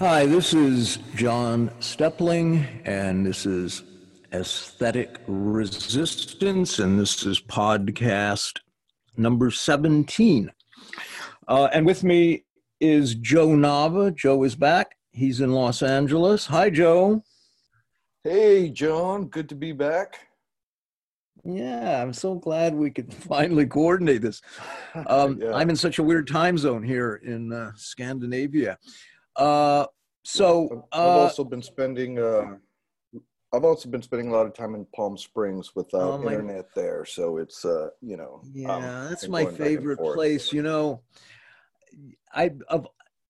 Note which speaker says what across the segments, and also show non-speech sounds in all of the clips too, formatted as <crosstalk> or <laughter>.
Speaker 1: Hi, this is John Steppling, and this is Aesthetic Resistance, and this is podcast number 17. Uh, and with me is Joe Nava. Joe is back. He's in Los Angeles. Hi, Joe.
Speaker 2: Hey, John. Good to be back.
Speaker 1: Yeah, I'm so glad we could <laughs> finally coordinate this. <laughs> Um, yeah. I'm in such a weird time zone here in uh, Scandinavia. Uh, so
Speaker 2: I've uh, also been spending. Uh, I've also been spending a lot of time in Palm Springs without oh internet there, so it's uh, you know.
Speaker 1: Yeah, um, that's my favorite place. You know, I of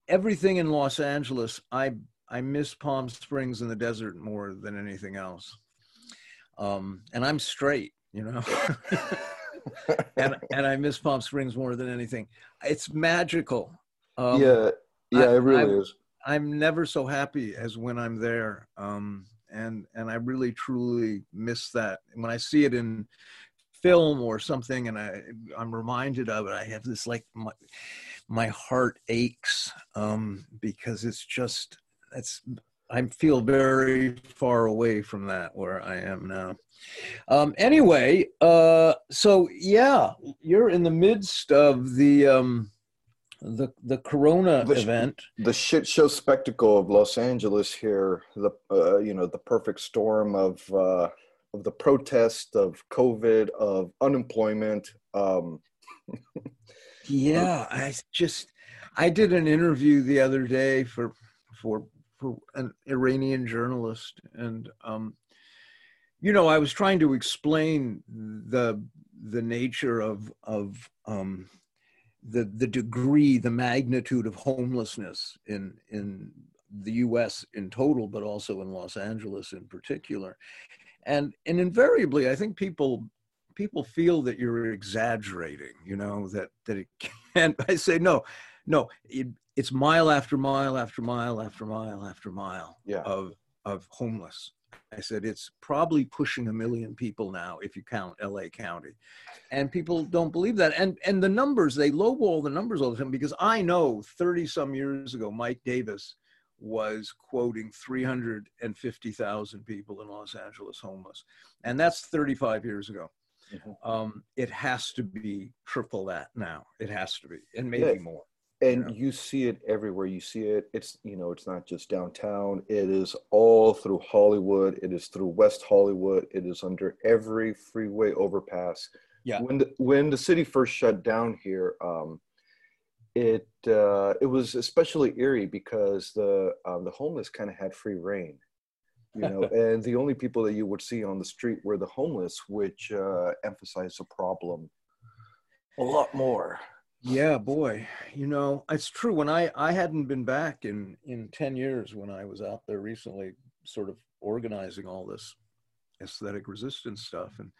Speaker 1: everything in Los Angeles, I I miss Palm Springs in the desert more than anything else. Um, and I'm straight, you know. <laughs> and and I miss Palm Springs more than anything. It's magical.
Speaker 2: Um, yeah, yeah, I, it really I, is.
Speaker 1: I'm never so happy as when I'm there. Um, and and I really truly miss that. When I see it in film or something, and I I'm reminded of it, I have this like my my heart aches um, because it's just it's I feel very far away from that where I am now. Um, anyway, uh, so yeah, you're in the midst of the um, the the Corona
Speaker 2: the,
Speaker 1: event,
Speaker 2: the shit show spectacle of Los Angeles here. The uh, you know the perfect storm of uh, of the protest of COVID of unemployment. Um, <laughs>
Speaker 1: yeah, I just I did an interview the other day for for for an Iranian journalist, and um, you know I was trying to explain the the nature of of um, the the degree, the magnitude of homelessness in in the U.S. in total, but also in Los Angeles in particular, and and invariably, I think people people feel that you're exaggerating. You know that that it <laughs> can't. I say no, no. It, it's mile after mile after mile after mile after mile
Speaker 2: yeah.
Speaker 1: of of homeless I said, it's probably pushing a million people now if you count LA County. And people don't believe that. And, and the numbers, they lowball the numbers all the time because I know 30 some years ago, Mike Davis was quoting 350,000 people in Los Angeles homeless. And that's 35 years ago. Mm-hmm. Um, it has to be triple that now. It has to be, and maybe yeah. more
Speaker 2: and yeah. you see it everywhere. You see it it's you know it's not just downtown. It is all through hollywood. It is through west hollywood. It is under every freeway overpass.
Speaker 1: Yeah.
Speaker 2: When the, when the city first shut down here um, it uh, it was especially eerie because the um, the homeless kind of had free reign you know <laughs> and the only people that you would see on the street were the homeless which uh, emphasized the problem a lot more
Speaker 1: yeah, boy. You know, it's true. When I I hadn't been back in in 10 years when I was out there recently sort of organizing all this aesthetic resistance stuff and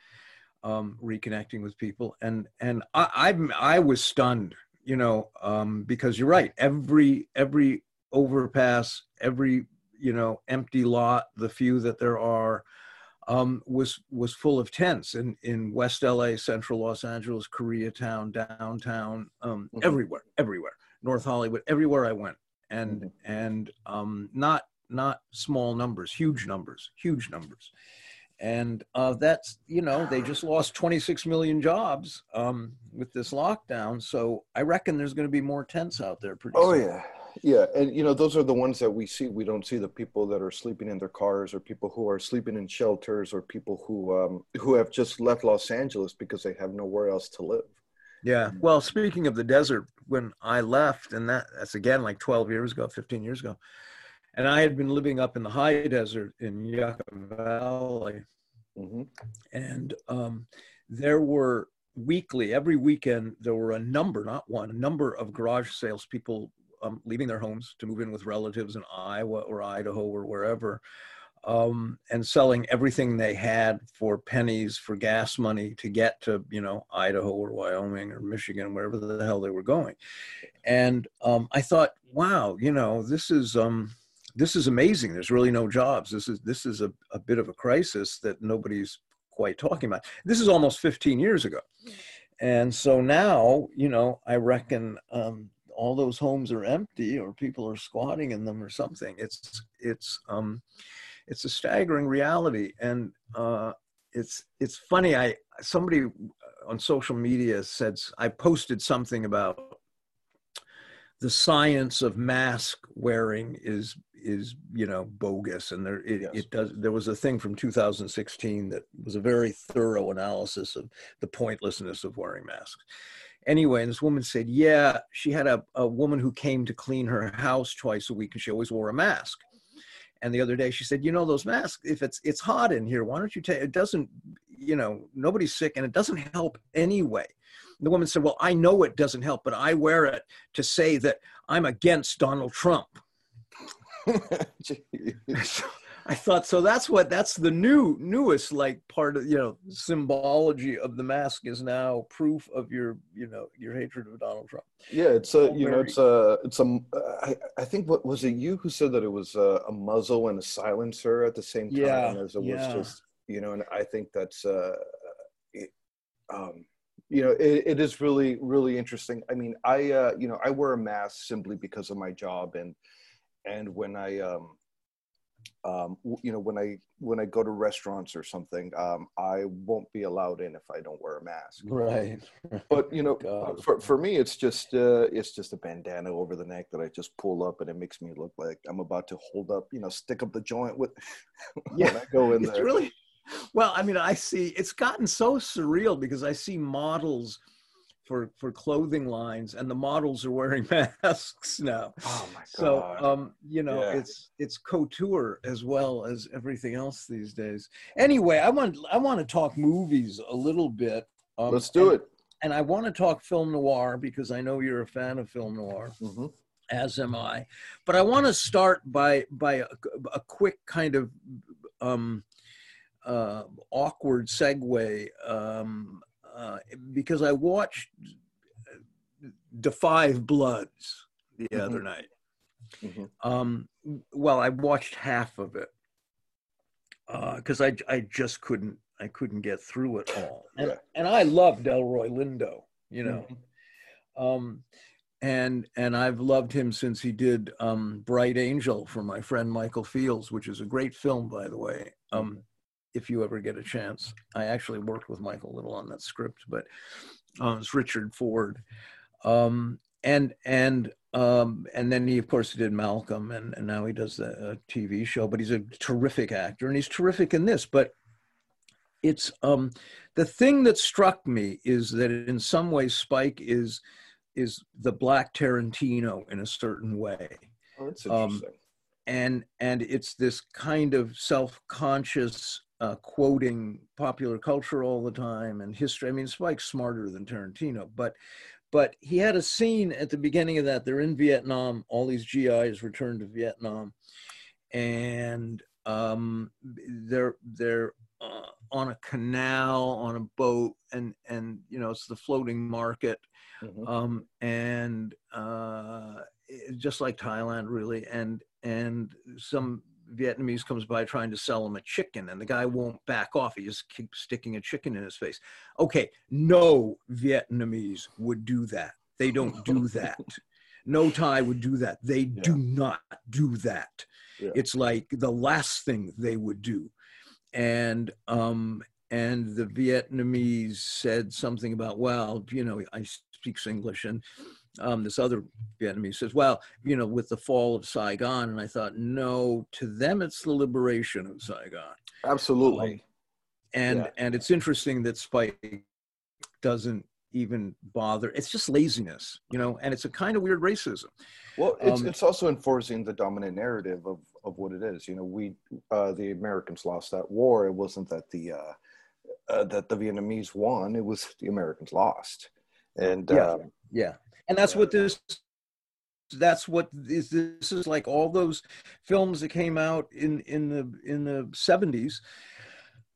Speaker 1: um reconnecting with people and and I I, I was stunned, you know, um because you're right. Every every overpass, every, you know, empty lot, the few that there are um, was was full of tents in in West LA, Central Los Angeles, Koreatown, downtown, um, mm-hmm. everywhere, everywhere, North Hollywood, everywhere I went, and mm-hmm. and um, not not small numbers, huge numbers, huge numbers, and uh, that's you know they just lost 26 million jobs um, with this lockdown, so I reckon there's going to be more tents out there. Pretty
Speaker 2: oh
Speaker 1: soon.
Speaker 2: yeah, yeah and you know those are the ones that we see. We don't see the people that are sleeping in their cars or people who are sleeping in shelters or people who um, who have just left los angeles because they have nowhere else to live.
Speaker 1: Yeah. Well speaking of the desert when i left and that that's again like 12 years ago 15 years ago and i had been living up in the high desert in yucca valley. Mm-hmm. and um, there were weekly every weekend there were a number not one a number of garage sales people um, leaving their homes to move in with relatives in Iowa or Idaho or wherever, um, and selling everything they had for pennies for gas money to get to you know Idaho or Wyoming or Michigan, wherever the hell they were going. And um, I thought, wow, you know, this is um, this is amazing. There's really no jobs. This is this is a, a bit of a crisis that nobody's quite talking about. This is almost 15 years ago. And so now, you know, I reckon um, all those homes are empty or people are squatting in them or something. It's it's um, it's a staggering reality, and uh, it's it's funny. I somebody on social media said I posted something about the science of mask wearing is is you know bogus and there it, yes. it does there was a thing from 2016 that was a very thorough analysis of the pointlessness of wearing masks anyway and this woman said yeah she had a, a woman who came to clean her house twice a week and she always wore a mask. And the other day she said you know those masks if it's it's hot in here why don't you take it doesn't you know nobody's sick and it doesn't help anyway. The woman said well i know it doesn't help but i wear it to say that i'm against donald trump <laughs> <laughs> <laughs> I thought so. That's what that's the new newest like part of you know symbology of the mask is now proof of your you know your hatred of Donald Trump.
Speaker 2: Yeah, it's a you know it's a it's a I, I think what was it you who said that it was a, a muzzle and a silencer at the same time
Speaker 1: yeah,
Speaker 2: as it
Speaker 1: yeah.
Speaker 2: was just you know and I think that's uh it, um you know it, it is really really interesting. I mean I uh you know I wear a mask simply because of my job and and when I um, um, you know when I when I go to restaurants or something, um, I won't be allowed in if I don't wear a mask.
Speaker 1: Right.
Speaker 2: But you know, <laughs> God. for for me, it's just uh, it's just a bandana over the neck that I just pull up, and it makes me look like I'm about to hold up, you know, stick up the joint with <laughs>
Speaker 1: yeah. I go in it's there. Really well. I mean, I see it's gotten so surreal because I see models for for clothing lines and the models are wearing <laughs> masks now.
Speaker 2: Oh my god.
Speaker 1: so um you know yeah. it's it's couture as well as everything else these days. Anyway i want i want to talk movies a little bit
Speaker 2: um, let's do
Speaker 1: and,
Speaker 2: it.
Speaker 1: and i want to talk film noir because i know you're a fan of film noir mm-hmm. as am i. But i want to start by by a, a quick kind of um uh, awkward segue um, uh, because I watched The Five Bloods the mm-hmm. other night. Mm-hmm. Um, well, I watched half of it because uh, I I just couldn't I couldn't get through it all, and and I love Delroy Lindo, you know, mm-hmm. um, and and I've loved him since he did um, Bright Angel for my friend Michael Fields, which is a great film, by the way. Um, mm-hmm if you ever get a chance. I actually worked with Michael Little on that script, but uh, it's Richard Ford. Um, and and um, and then he of course did Malcolm, and, and now he does the TV show. But he's a terrific actor, and he's terrific in this. But it's um, the thing that struck me is that in some ways Spike is is the Black Tarantino in a certain way.
Speaker 2: Oh, that's um, interesting. Um,
Speaker 1: and and it's this kind of self-conscious uh, quoting popular culture all the time and history. I mean, Spike's smarter than Tarantino, but but he had a scene at the beginning of that. They're in Vietnam. All these GIs returned to Vietnam, and um, they're they're uh, on a canal on a boat, and and you know it's the floating market, mm-hmm. um, and uh, just like Thailand, really, and and some Vietnamese comes by trying to sell him a chicken and the guy won't back off. He just keeps sticking a chicken in his face. Okay, no Vietnamese would do that. They don't do <laughs> that. no Thai would do that. They yeah. do not do that. Yeah. It's like the last thing they would do. And um and the Vietnamese said something about, well, you know, I speaks English and um, this other Vietnamese says, well, you know, with the fall of Saigon. And I thought, no, to them, it's the liberation of Saigon.
Speaker 2: Absolutely.
Speaker 1: Um, and, yeah. and it's interesting that Spike doesn't even bother. It's just laziness, you know, and it's a kind of weird racism.
Speaker 2: Well, it's, um, it's also enforcing the dominant narrative of, of what it is. You know, we, uh, the Americans lost that war. It wasn't that the, uh, uh, that the Vietnamese won. It was the Americans lost. And
Speaker 1: yeah, um, yeah. And that's what this that's what is this is like all those films that came out in in the in the 70s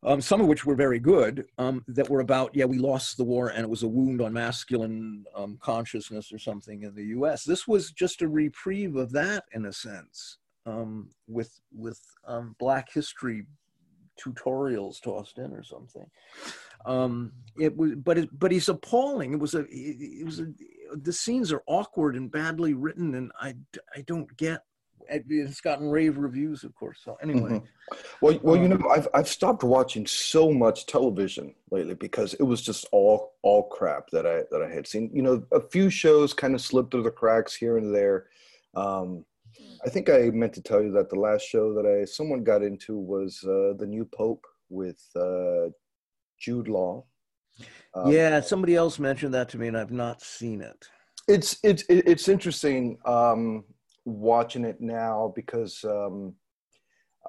Speaker 1: um, some of which were very good um, that were about yeah we lost the war and it was a wound on masculine um, consciousness or something in the us this was just a reprieve of that in a sense um, with with um, black history tutorials tossed in or something um, it was but it, but he's appalling it was a it was a the scenes are awkward and badly written, and I I don't get. It's gotten rave reviews, of course. So anyway, mm-hmm.
Speaker 2: well, well, you um, know, I've I've stopped watching so much television lately because it was just all all crap that I that I had seen. You know, a few shows kind of slipped through the cracks here and there. Um, I think I meant to tell you that the last show that I someone got into was uh, the new Pope with uh, Jude Law.
Speaker 1: Um, yeah, somebody else mentioned that to me, and I've not seen it.
Speaker 2: It's it's it's interesting um, watching it now because um,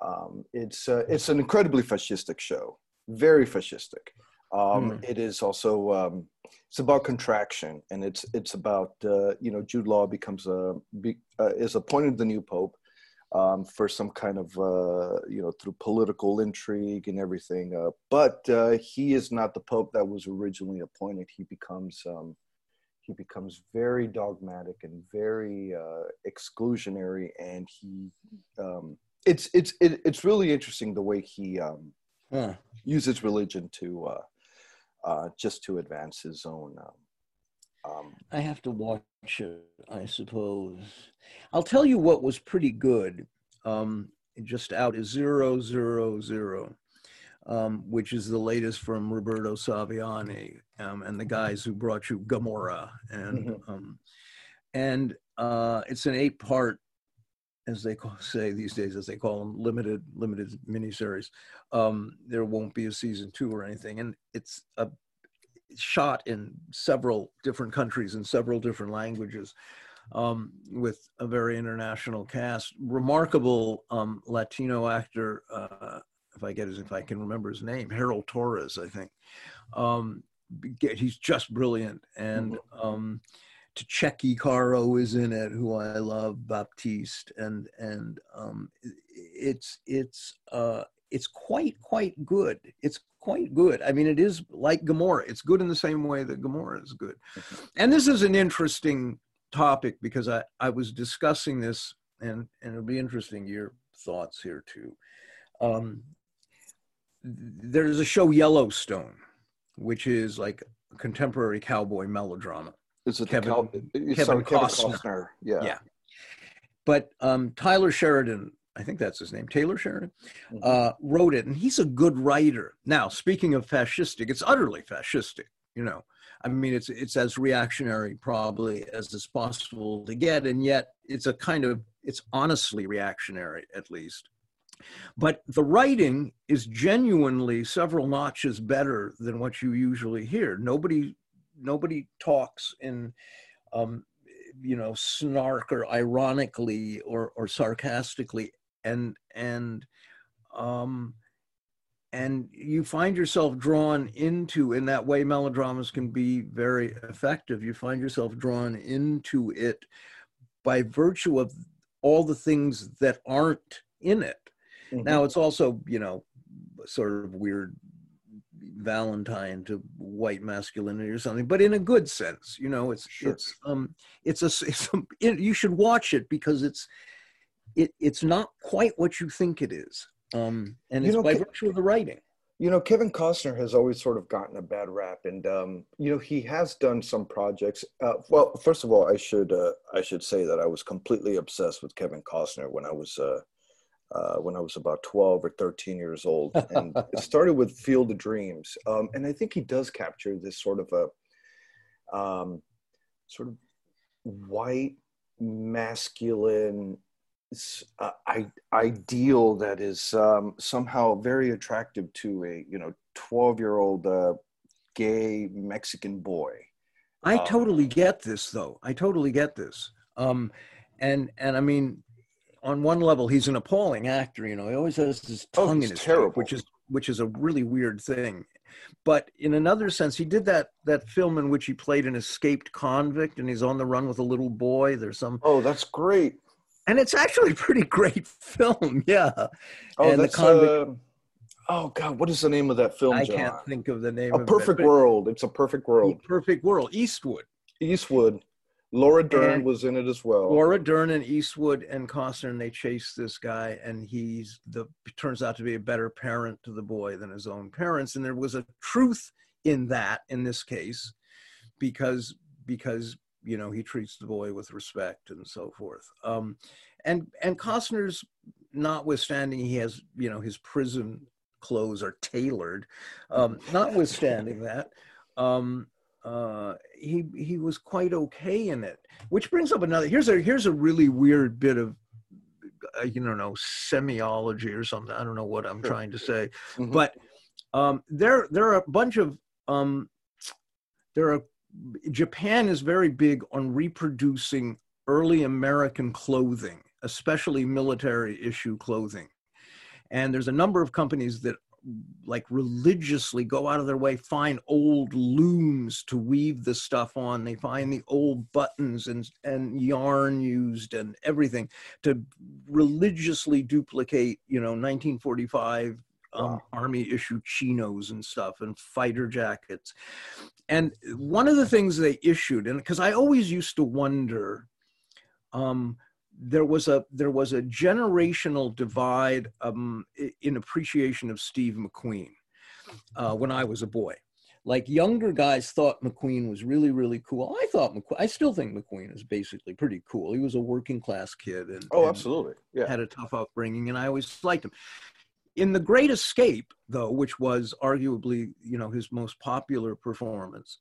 Speaker 2: um, it's uh, it's an incredibly fascistic show, very fascistic. Mm. It is also um, it's about contraction, and it's it's about uh, you know Jude Law becomes a be, uh, is appointed the new pope, um, for some kind of uh, you know through political intrigue and everything. Uh, but uh, he is not the pope that was originally appointed. He becomes um, he becomes very dogmatic and very uh, exclusionary, and he um, it's it's it, it's really interesting the way he um, huh. uses religion to uh, uh, just to advance his own. Um,
Speaker 1: I have to watch it, I suppose. I'll tell you what was pretty good. Um, just out is zero zero zero, um, which is the latest from Roberto Saviano um, and the guys who brought you Gomorrah, and mm-hmm. Um, and uh, it's an eight part, as they call, say these days, as they call them, limited limited miniseries. Um, there won't be a season two or anything, and it's a shot in several different countries in several different languages um, with a very international cast. Remarkable um, Latino actor, uh, if I get his, if I can remember his name, Harold Torres, I think. Um, he's just brilliant, and mm-hmm. um, Tchéky Karyo is in it, who I love, Baptiste, and and um, it's it's uh, it's quite quite good. It's quite good. I mean, it is like Gomorrah. It's good in the same way that Gomorrah is good. And this is an interesting topic because I, I was discussing this, and, and it'll be interesting your thoughts here too. Um, there's a show Yellowstone, which is like a contemporary cowboy melodrama.
Speaker 2: Is it Kevin, Cal- Kevin, sorry, Costner. Kevin Costner? Yeah.
Speaker 1: Yeah. But um, Tyler Sheridan I think that's his name, Taylor Sheridan, mm-hmm. uh, wrote it, and he's a good writer. Now, speaking of fascistic, it's utterly fascistic. You know, I mean, it's it's as reactionary probably as is possible to get, and yet it's a kind of it's honestly reactionary at least. But the writing is genuinely several notches better than what you usually hear. Nobody nobody talks in um, you know snark or ironically or or sarcastically and and um, and you find yourself drawn into in that way melodramas can be very effective you find yourself drawn into it by virtue of all the things that aren't in it mm-hmm. now it's also you know sort of weird valentine to white masculinity or something but in a good sense you know it's sure. it's um it's a, <laughs> it's a it, you should watch it because it's it, it's not quite what you think it is. Um, and you it's know, by virtue of the writing.
Speaker 2: You know, Kevin Costner has always sort of gotten a bad rap, and um, you know he has done some projects. Uh, well, first of all, I should uh, I should say that I was completely obsessed with Kevin Costner when I was uh, uh when I was about twelve or thirteen years old, <laughs> and it started with Field of Dreams, um, and I think he does capture this sort of a um, sort of white masculine uh, I, ideal that is um, somehow very attractive to a you know 12 year old uh, gay Mexican boy.
Speaker 1: I um, totally get this though. I totally get this. Um, and and I mean, on one level, he's an appalling actor. You know, he always has his oh, tongue oh, in his terrible. which is which is a really weird thing. But in another sense, he did that that film in which he played an escaped convict, and he's on the run with a little boy. There's some.
Speaker 2: Oh, that's great
Speaker 1: and it's actually a pretty great <laughs> film. Yeah.
Speaker 2: Oh, and that's, convict, uh, oh God, what is the name of that film?
Speaker 1: I
Speaker 2: John?
Speaker 1: can't think of the name.
Speaker 2: A Perfect it, World. It's a Perfect World.
Speaker 1: Perfect World. Eastwood.
Speaker 2: Eastwood. Laura Dern and was in it as well.
Speaker 1: Laura Dern and Eastwood and Costner, and they chase this guy, and he's the turns out to be a better parent to the boy than his own parents. And there was a truth in that in this case, because because you know he treats the boy with respect and so forth. Um, and and Costner's notwithstanding he has you know his prison clothes are tailored. Um, notwithstanding that, um, uh, he he was quite okay in it. Which brings up another. Here's a here's a really weird bit of uh, you don't know semiology or something. I don't know what I'm trying to say, mm-hmm. but um, there there are a bunch of um, there are Japan is very big on reproducing early American clothing, especially military issue clothing. And there's a number of companies that like religiously go out of their way find old looms to weave the stuff on they find the old buttons and and yarn used and everything to religiously duplicate you know 1945 um, wow. army issue chinos and stuff and fighter jackets and one of the things they issued and because i always used to wonder um, there was a there was a generational divide um, in appreciation of Steve McQueen uh, when I was a boy. Like younger guys thought McQueen was really really cool. I thought McQueen. I still think McQueen is basically pretty cool. He was a working class kid and
Speaker 2: oh,
Speaker 1: and
Speaker 2: absolutely,
Speaker 1: yeah, had a tough upbringing, and I always liked him. In The Great Escape, though, which was arguably you know his most popular performance,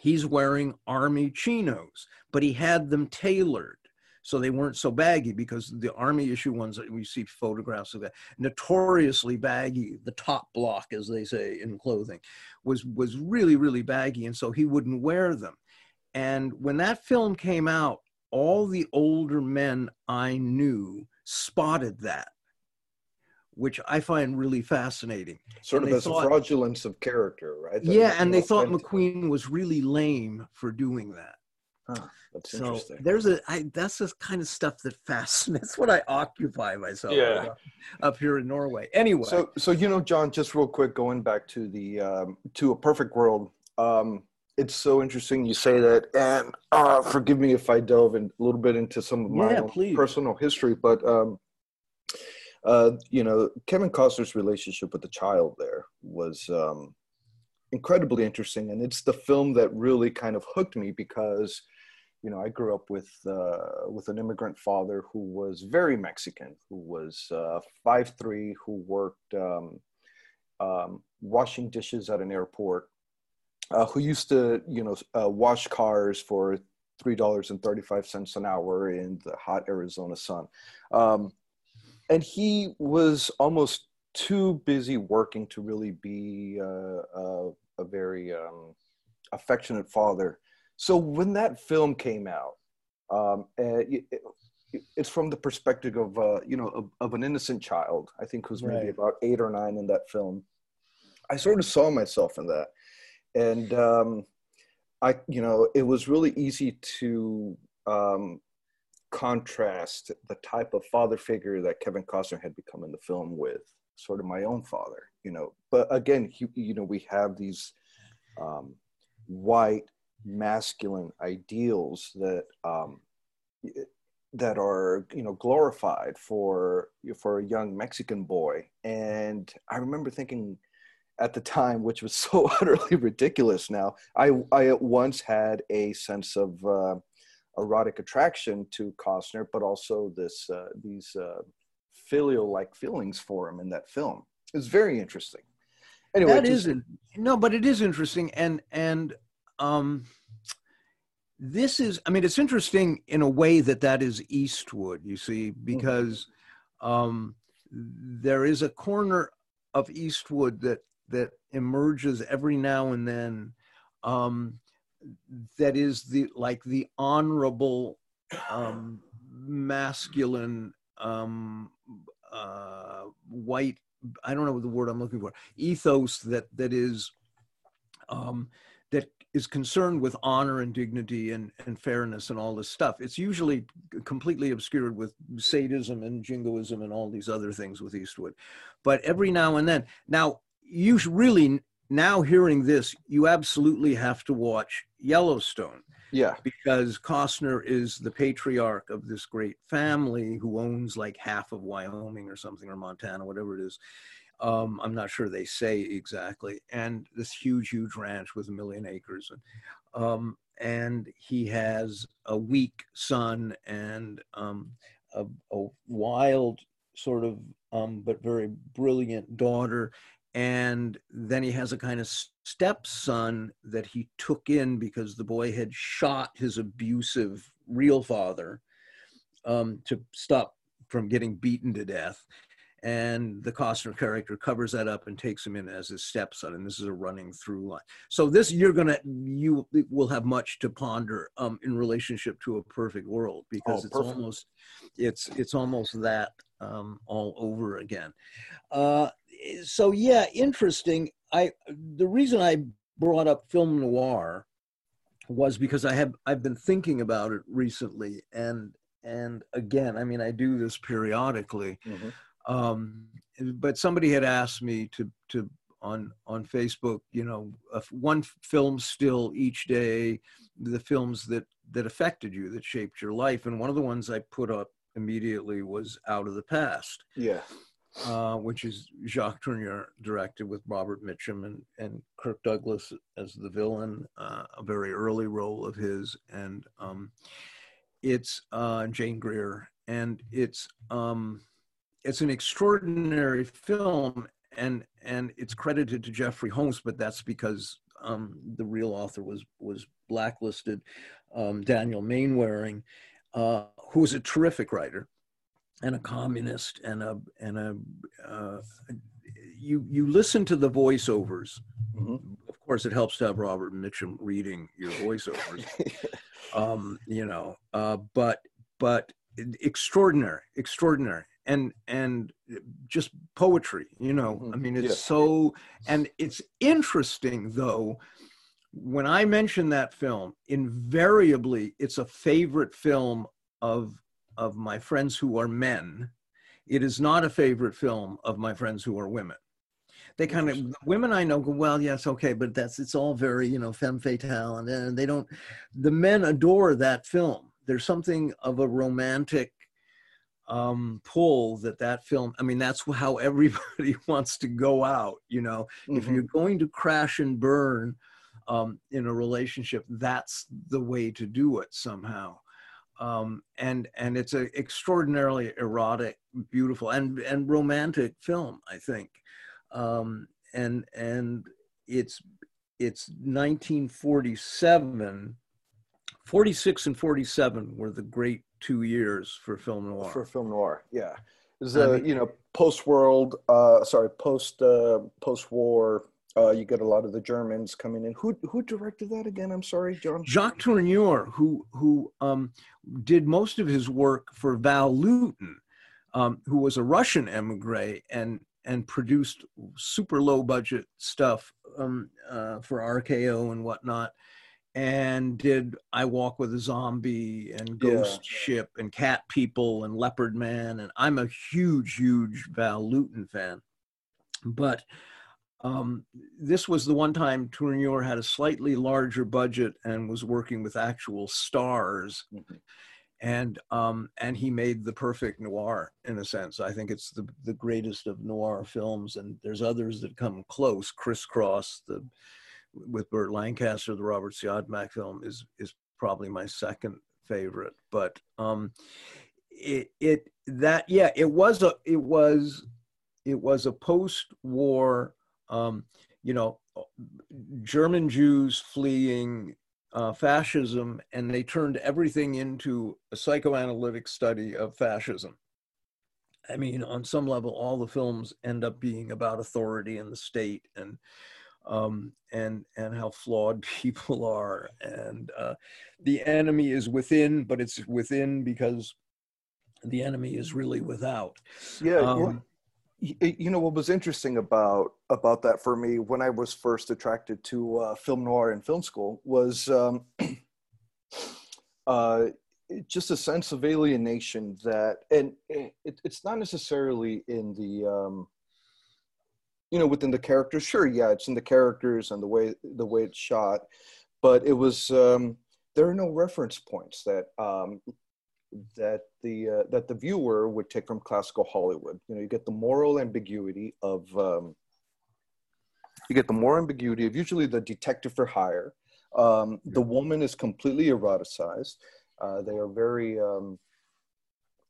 Speaker 1: he's wearing army chinos, but he had them tailored so they weren't so baggy because the army issue ones that we see photographs of that. Notoriously baggy the top block as they say in clothing was was really really baggy and so he wouldn't wear them. And when that film came out all the older men i knew spotted that which I find really fascinating.
Speaker 2: Sort and of as thought, a fraudulence of character, right?
Speaker 1: That yeah, and they thought McQueen was really lame for doing that.
Speaker 2: Huh, that's
Speaker 1: so
Speaker 2: interesting.
Speaker 1: There's a I, that's the kind of stuff that fascinates. <laughs> That's what I occupy myself
Speaker 2: yeah.
Speaker 1: up, up here in Norway. Anyway,
Speaker 2: so so you know, John, just real quick, going back to the um, to a perfect world. Um, it's so interesting you say that, and uh, forgive me if I delve in a little bit into some of my
Speaker 1: yeah,
Speaker 2: personal history, but um, uh, you know, Kevin Costner's relationship with the child there was um, incredibly interesting, and it's the film that really kind of hooked me because you know, I grew up with uh, with an immigrant father who was very Mexican, who was uh, five three, who worked um, um, washing dishes at an airport, uh, who used to you know uh, wash cars for three dollars and thirty five cents an hour in the hot Arizona sun, um, and he was almost too busy working to really be uh, uh, a very um, affectionate father so when that film came out, um, it, it, it's from the perspective of uh, you know of, of, an innocent child. I think who's maybe right. about eight or nine in that film. I sort of saw myself in that, and um, I you know it was really easy to um, contrast the type of father figure that Kevin Costner had become in the film with sort of my own father. You know, but again, he, you know, we have these um, white masculine ideals that um, that are you know glorified for for a young Mexican boy. And I remember thinking at the time, which was <laughs> so utterly ridiculous. Now, I I at once had a sense of uh, erotic attraction to Costner, but also this uh, these uh, filial like feelings for him in that film. It's very interesting.
Speaker 1: Anyway, that just, is no, but it is interesting, and and um, this is, I mean, it's interesting in a way that that is Eastwood, you see, mm-hmm. because um, there is a corner of Eastwood that that emerges every now and then um, that is the like the honorable um, masculine um, uh, white I don't know what the word I'm looking for ethos that that is um, that is concerned with honor and dignity and, and fairness and all this stuff. It's usually completely obscured with sadism and jingoism and all these other things with Eastwood. But every now and then, now you really, now hearing this, you absolutely have to watch Yellowstone.
Speaker 2: Yeah.
Speaker 1: Because Costner is the patriarch of this great family who owns like half of Wyoming or something, or Montana, whatever it is. Um, I'm not sure they say exactly, and this huge, huge ranch with a million acres. And, um, and he has a weak son and um, a, a, wild sort of um, but very brilliant daughter and then he has a kind of stepson that he took in because the boy had shot his abusive real father um, to stop from getting beaten to death and the Costner character covers that up and takes him in as his stepson, and this is a running through line. So this you're gonna you will have much to ponder um, in relationship to a perfect world because oh, it's perfect. almost it's it's almost that um, all over again. Uh, so yeah, interesting. I the reason I brought up film noir was because I have I've been thinking about it recently, and and again, I mean, I do this periodically. Mm-hmm um, but somebody had asked me to to on on Facebook, you know, one film still each day, the films that that affected you, that shaped your life, and one of the ones I put up immediately was Out of the Past.
Speaker 2: Yeah.
Speaker 1: Uh, which is Jacques Tourneur directed with Robert Mitchum and, and Kirk Douglas as the villain, uh, a very early role of his, and um, it's uh, Jane Greer, and it's um, it's an extraordinary film. And and it's credited to Geoffrey Homes, but that's because um, the real author was was blacklisted. Um, Daniel Mainwaring, uh, who was a terrific writer and a communist and a and a uh, you you listen to the voiceovers. Mm-hmm. Of course, it helps to have Robert Mitchum reading your voiceovers. <laughs> um, you know, uh, but but extraordinary, extraordinary and and just poetry you know mm-hmm. i mean it's yeah. so and it's interesting though when i mention that film invariably it's a favorite film of of my friends who are men. It is not a favorite film of my friends who are women. They kind of women i know go well yes okay but that's it's all very you know femme fatale and, and they don't the men adore that film. There's something of a romantic um, pull that that film i mean that's how everybody <laughs> wants to go out you know? Mm-hmm. if you're going to crash and burn um, in a relationship that's the way to do it somehow um, and and it's an extraordinarily erotic beautiful and and romantic film i think um, and and it's it's 1947 46 and 47 were the great two years for film noir.
Speaker 2: For film noir, yeah. Is a you know post world, uh, sorry, post uh, post war. Uh, you get a lot of the Germans coming in. Who who directed that again? I'm sorry, John.
Speaker 1: Jacques Tourneur, who who um, did most of his work for Val Lewton, um, who was a Russian emigre and and produced super low budget stuff um, uh, for RKO and whatnot and did I Walk with a Zombie and Ghost yeah. Ship and Cat People and Leopard Man. And I'm a huge, huge Val Lewton fan. But um, this was the one time Tourneur had a slightly larger budget and was working with actual stars. Mm-hmm. And um, and he made the perfect noir in a sense. I think it's the the greatest of noir films, and there's others that come close. Criss Cross, the with Burt Lancaster, the Robert Siodmak film is is probably my second favorite. But um, it it that yeah, it was a it was it was a post-war um, you know German Jews fleeing uh, fascism, and they turned everything into a psychoanalytic study of fascism. I mean, on some level, all the films end up being about authority and the state and um, and and how flawed <laughs> people are, and uh, the enemy is within, but it's within because the enemy is really without.
Speaker 2: Yeah. Um, you know what was interesting about about that for me when I was first attracted to uh, film noir in film school was um, <clears throat> uh, just a sense of alienation that, and it, it's not necessarily in the um, you know within the characters. Sure yeah it's in the characters and the way the way it's shot but it was um there are no reference points that um that the uh, that the viewer would take from classical hollywood you know you get the moral ambiguity of um you get the moral ambiguity of usually the detective for hire Um, the woman is completely eroticized. Uh, they are very. Um,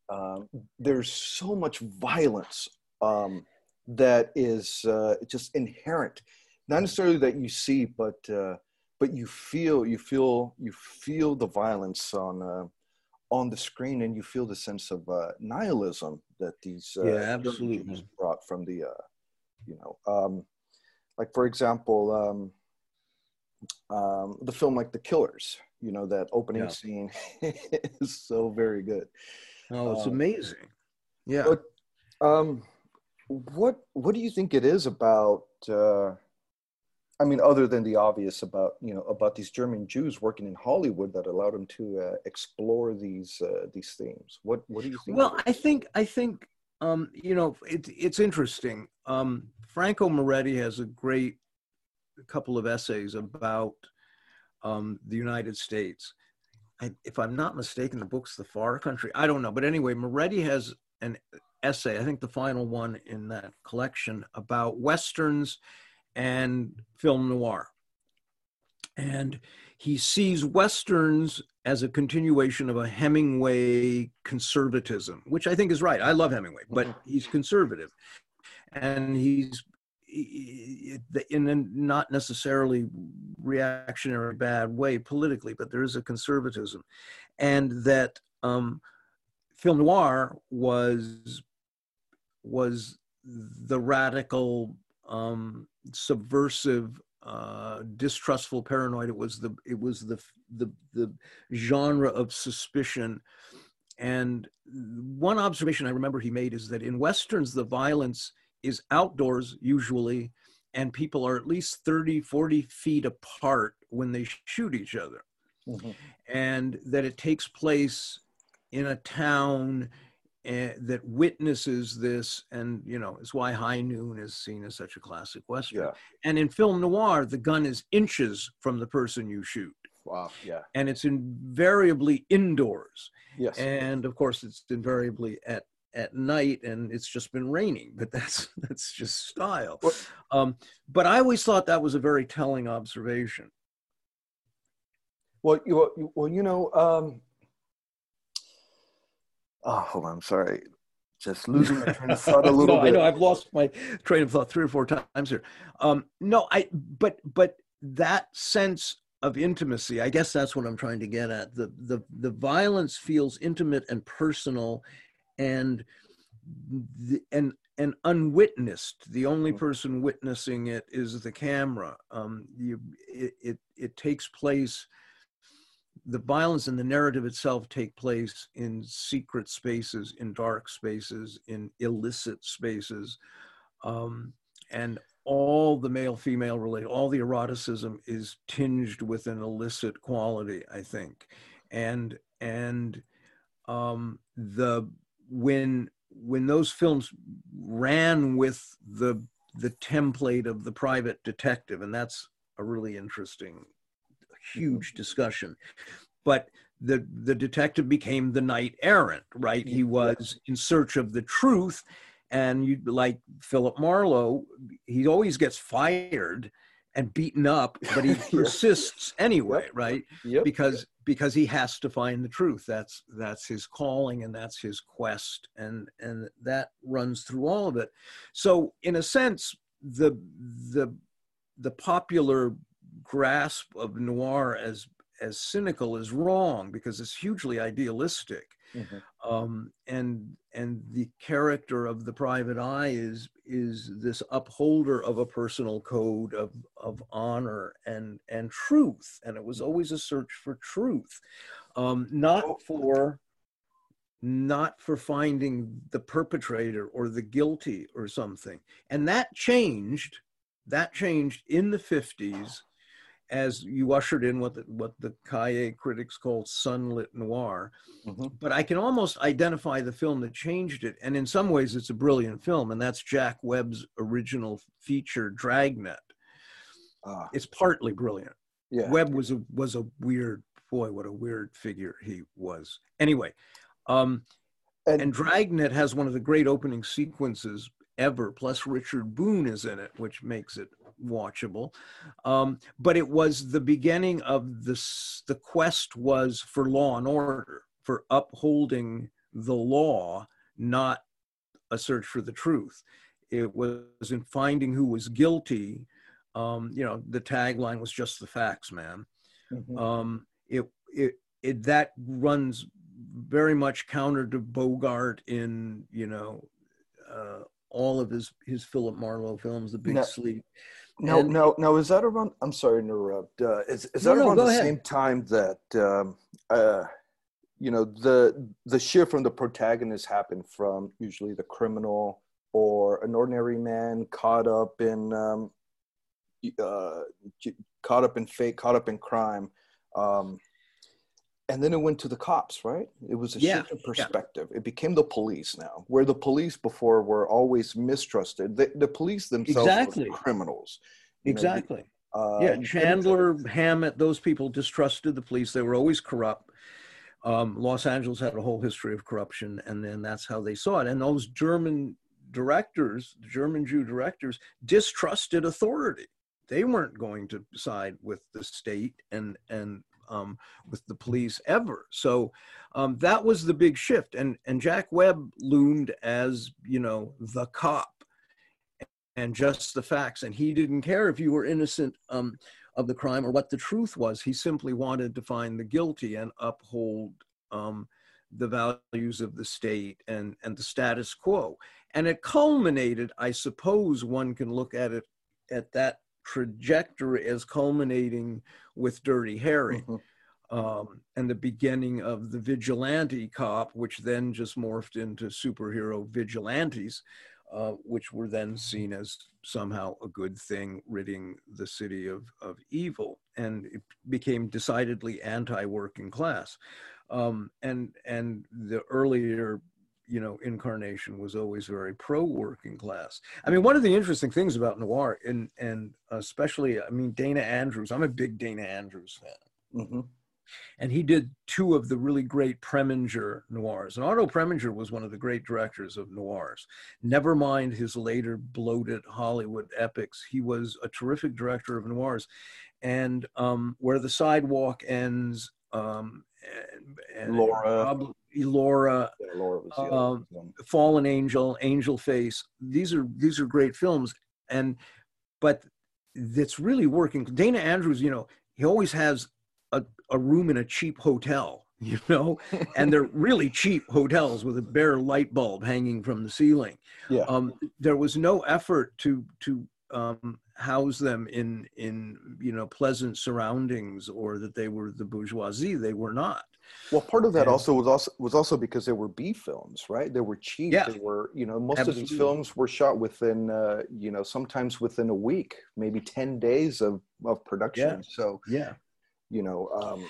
Speaker 2: um, there's so much violence um, that is uh, just inherent, not necessarily that you see, but uh, but you feel you feel you feel the violence on uh, on the screen, and you feel the sense of uh, nihilism that these uh,
Speaker 1: yeah absolutely
Speaker 2: brought from the uh, you know um, like for example um, um, the film like The Killers. You know that opening yeah. scene <laughs> is so very good.
Speaker 1: Oh, it's um, amazing. Yeah.
Speaker 2: But, um, what what do you think it is about? Uh, I mean, other than the obvious about you know about these German Jews working in Hollywood that allowed them to uh, explore these uh, these themes. What what do you think?
Speaker 1: Well, I think I think um, you know it, it's interesting. Um, Franco Moretti has a great couple of essays about um, the United States. I, if I'm not mistaken, the book's The Far Country. I don't know, but anyway, Moretti has an essay, I think the final one in that collection, about westerns and film noir. And he sees westerns as a continuation of a Hemingway conservatism, which I think is right. I love Hemingway, but mm-hmm. he's conservative. And he's in a not necessarily reactionary bad way politically, but there is a conservatism, and that um, film noir was was the radical, um, subversive, uh, distrustful, paranoid. It was the it was the the the genre of suspicion. And one observation I remember he made is that in westerns the violence is outdoors usually and people are at least 30 40 feet apart when they shoot each other mm-hmm. and that it takes place in a town that witnesses this and you know is why high noon is seen as such a classic western. Yeah. and in film noir the gun is inches from the person you shoot.
Speaker 2: Wow yeah.
Speaker 1: And it's invariably indoors.
Speaker 2: Yes.
Speaker 1: And of course it's invariably at at night and it's just been raining but that's <laughs> that's just style. Um, but i always thought that was a very telling observation.
Speaker 2: Well you well you know um, oh hold on i'm sorry just <laughs> losing my train of thought a <laughs> little
Speaker 1: no,
Speaker 2: bit
Speaker 1: i know i've lost my train of thought three or four times here um, no i but but that sense of intimacy i guess that's what i'm trying to get at the the the violence feels intimate and personal and the, and and unwitnessed. The only mm. person witnessing it is the camera. Um, you, it, it, it takes place. The violence and the narrative itself take place in secret spaces, in dark spaces, in illicit spaces, um, and all the male-female related, all the eroticism is tinged with an illicit quality. I think, and and um, the when when those films ran with the the template of the private detective and that's a really interesting huge discussion but the the detective became the knight errant right he was in search of the truth and you like philip marlowe he always gets fired and beaten up, but he <laughs> persists anyway, yep. right?
Speaker 2: Yep.
Speaker 1: Because because he has to find the truth. That's that's his calling and that's his quest, and and that runs through all of it. So in a sense, the the the popular grasp of noir as as cynical is wrong because it's hugely idealistic Mm-hmm. Um, and and the character of the private eye is is this upholder of a personal code of of honor and and truth, and it was always a search for truth, um, not oh. for not for finding the perpetrator or the guilty or something, and that changed. That changed in the 50s as you ushered in what the, what the Cahiers critics called sunlit noir. Mm-hmm. But I can almost identify the film that changed it, and in some ways, it's a brilliant film, and that's Jack Webb's original feature, Dragnet. Uh, it's partly brilliant.
Speaker 2: Yeah.
Speaker 1: Webb was a was a weird boy. What a weird figure he was. Anyway, um, and, and Dragnet has one of the great opening sequences ever. Plus, Richard Boone is in it, which makes it watchable. Um, but it was the beginning of this. The quest was for law and order, for upholding the law, not a search for the truth. It was in finding who was guilty. Um, you know, the tagline was just the facts, man. Mm-hmm. Um, it, it, it, that runs very much counter to Bogart in, you know, uh, all of his, his Philip Marlowe films, The Big no, Sleep.
Speaker 2: No, and, no, no. Is that around? I'm sorry to interrupt. Uh, is, is that no, around no, the ahead. same time that um, uh, you know the the shift from the protagonist happened from usually the criminal or an ordinary man caught up in um, uh, caught up in fate, caught up in crime. Um, and then it went to the cops, right? It was a yeah, shift in perspective. Yeah. It became the police now, where the police before were always mistrusted. The, the police themselves exactly. were criminals.
Speaker 1: Exactly. Uh, yeah, Chandler, Hammett, those people distrusted the police. They were always corrupt. Um, Los Angeles had a whole history of corruption, and then that's how they saw it. And those German directors, German Jew directors, distrusted authority. They weren't going to side with the state and and um, with the police ever. So um, that was the big shift. And and Jack Webb loomed as you know the cop and just the facts. And he didn't care if you were innocent um, of the crime or what the truth was. He simply wanted to find the guilty and uphold um, the values of the state and, and the status quo. And it culminated, I suppose one can look at it at that trajectory as culminating with Dirty Harry. Mm-hmm. Um, and the beginning of the vigilante cop, which then just morphed into superhero vigilantes, uh, which were then seen as somehow a good thing, ridding the city of, of evil. And it became decidedly anti working class. Um, and, and the earlier you know incarnation was always very pro working class i mean one of the interesting things about noir and and especially i mean dana andrews i'm a big dana andrews fan mm-hmm. And he did two of the really great Preminger noirs. And Otto Preminger was one of the great directors of noirs. Never mind his later bloated Hollywood epics, he was a terrific director of noirs. And um, Where the Sidewalk Ends, um, and, and
Speaker 2: Laura,
Speaker 1: Laura, yeah, Laura um, Fallen Angel, Angel Face. These are these are great films, and but that's really working. Dana Andrews, you know, he always has a, a room in a cheap hotel, <laughs> you know, and they're really cheap hotels with a bare light bulb hanging from the ceiling.
Speaker 2: Yeah.
Speaker 1: Um, there was no effort to to um, house them in in you know pleasant surroundings or that they were the bourgeoisie. They were not.
Speaker 2: Well, part of that and, also was also was also because there were B films, right? They were cheap. Yeah, they were you know most absolutely. of these films were shot within uh, you know sometimes within a week, maybe ten days of of production.
Speaker 1: Yeah.
Speaker 2: So
Speaker 1: yeah,
Speaker 2: you know. Um,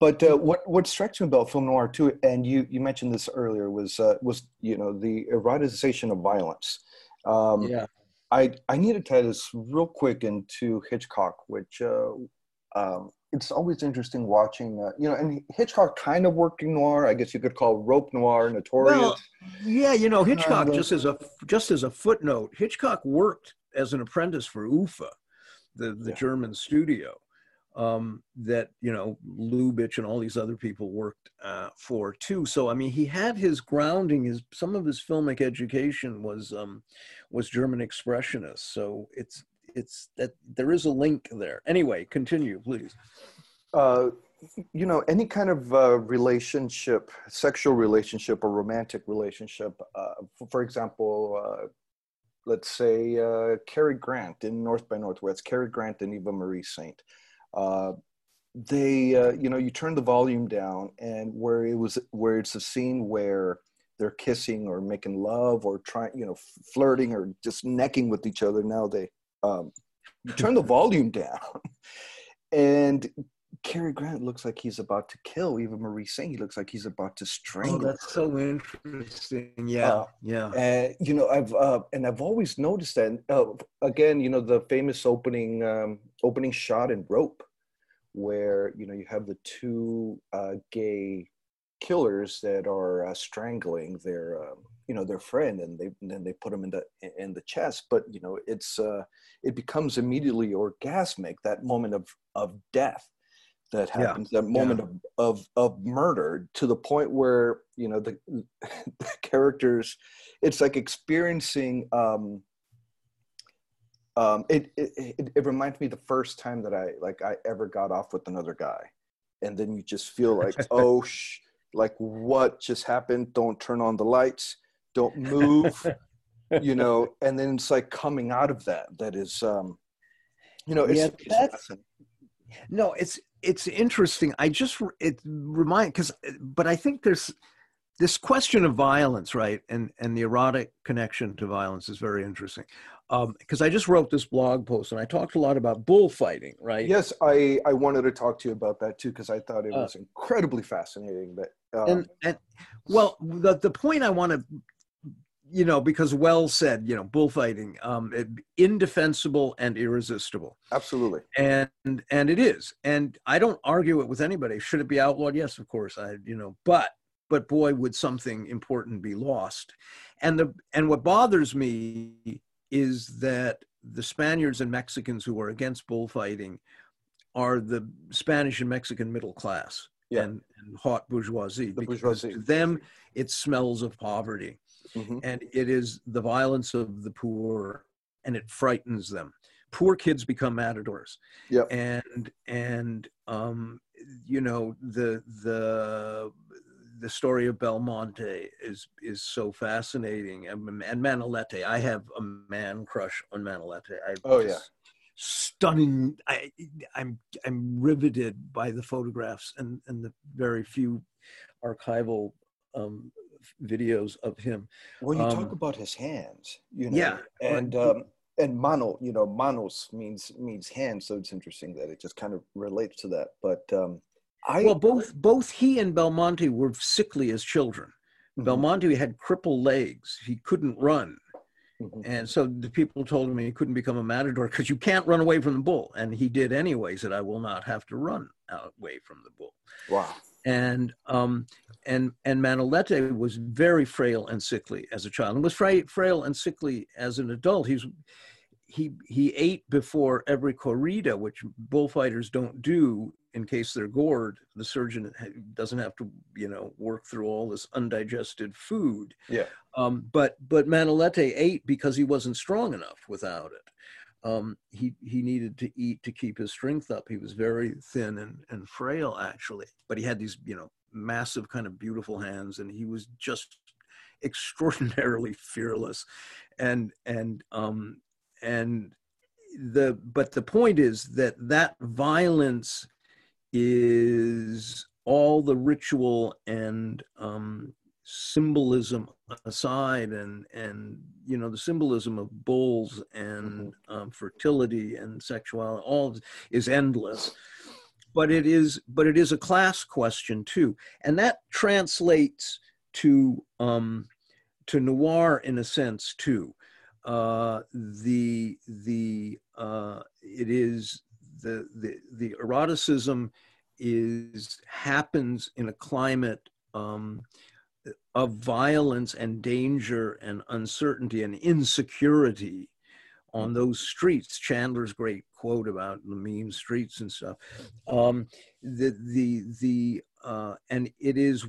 Speaker 2: but uh, what what strikes me about film noir too, and you you mentioned this earlier, was uh, was you know the eroticization of violence.
Speaker 1: Um, yeah.
Speaker 2: I I need to tie this real quick into Hitchcock, which uh, um, it's always interesting watching. Uh, you know, and Hitchcock kind of working noir. I guess you could call rope noir notorious. Well,
Speaker 1: yeah, you know, Hitchcock just as a just as a footnote, Hitchcock worked as an apprentice for UFA, the the yeah. German studio um, that you know Lubitsch and all these other people worked uh, for too. So I mean, he had his grounding. His some of his filmic education was um, was German expressionist. So it's it's that there is a link there. Anyway, continue, please.
Speaker 2: Uh, you know, any kind of uh, relationship, sexual relationship or romantic relationship. Uh, for, for, example, uh, let's say uh, Cary Grant in North by Northwest. Cary Grant and Eva Marie Saint uh, they uh, you know you turn the volume down and where it was where it's a scene where they're kissing or making love or trying you know flirting or just necking with each other. Now they um, you turn the <laughs> volume down <laughs> and Cary Grant looks like he's about to kill Eva Marie Saint. He looks like he's about to strangle.
Speaker 1: Oh, that's so interesting. Yeah, uh,
Speaker 2: yeah. And you know, I've uh, and I've always noticed that. Uh, again, you know, the famous opening um, opening shot in Rope, where you know you have the two uh, gay killers that are uh, strangling their um, you know their friend and they and then they put them in the in the chest but you know it's uh it becomes immediately orgasmic that moment of of death that happens yeah. that moment yeah. of, of of murder to the point where you know the, <laughs> the characters it's like experiencing um um it, it it it reminds me the first time that i like i ever got off with another guy and then you just feel like <laughs> oh sh- like what just happened don't turn on the lights don't move you <laughs> know and then it's like coming out of that that is um you know it's, yeah,
Speaker 1: it's no it's it's interesting i just it remind because but i think there's this question of violence right and and the erotic connection to violence is very interesting because um, i just wrote this blog post and i talked a lot about bullfighting right?
Speaker 2: Yes i i wanted to talk to you about that too because i thought it uh, was uh, incredibly fascinating that
Speaker 1: um, and, and well the, the point i want to you know, because Welles said, you know, bullfighting, um, indefensible and irresistible.
Speaker 2: Absolutely.
Speaker 1: And and it is. And I don't argue it with anybody. Should it be outlawed? Yes, of course. I, you know, but but boy, would something important be lost. And the and what bothers me is that the Spaniards and Mexicans who are against bullfighting are the Spanish and Mexican middle class yeah. and, and haute bourgeoisie. The because bourgeoisie. to them, it smells of poverty mm-hmm. and it is the violence of the poor and it frightens them poor kids become matadors
Speaker 2: yep.
Speaker 1: and and um you know the the the story of Belmonte is is so fascinating, and, and Manolete. I have a man crush on Manolete. I
Speaker 2: oh yeah,
Speaker 1: stunning. I I'm I'm riveted by the photographs and and the very few archival um, videos of him.
Speaker 2: Well, you um, talk about his hands, you know, yeah, and um, and mano, you know, manos means means hand, so it's interesting that it just kind of relates to that. But um,
Speaker 1: I well, both both he and Belmonte were sickly as children. Mm-hmm. Belmonte had crippled legs; he couldn't run. Mm-hmm. And so the people told him he couldn't become a matador because you can't run away from the bull. And he did anyway, said, I will not have to run away from the bull.
Speaker 2: Wow
Speaker 1: and um, and and Manolete was very frail and sickly as a child, and was fra- frail and sickly as an adult. He's he he ate before every corrida, which bullfighters don't do in case they're gored. The surgeon doesn't have to you know work through all this undigested food.
Speaker 2: Yeah.
Speaker 1: Um, but but Manolete ate because he wasn't strong enough without it um, he he needed to eat to keep his strength up. He was very thin and and frail actually, but he had these you know massive kind of beautiful hands, and he was just extraordinarily <laughs> fearless, and and um and the but the point is that that violence is all the ritual and um, symbolism aside and and you know the symbolism of bulls and mm-hmm. um, fertility and sexuality all is endless. But it is but it is a class question too. And that translates to um to noir in a sense too. Uh the the uh it is the the the eroticism is happens in a climate um of violence and danger and uncertainty and insecurity on mm-hmm. those streets. Chandler's great quote about the mean streets and stuff. Um, the the the uh, and it is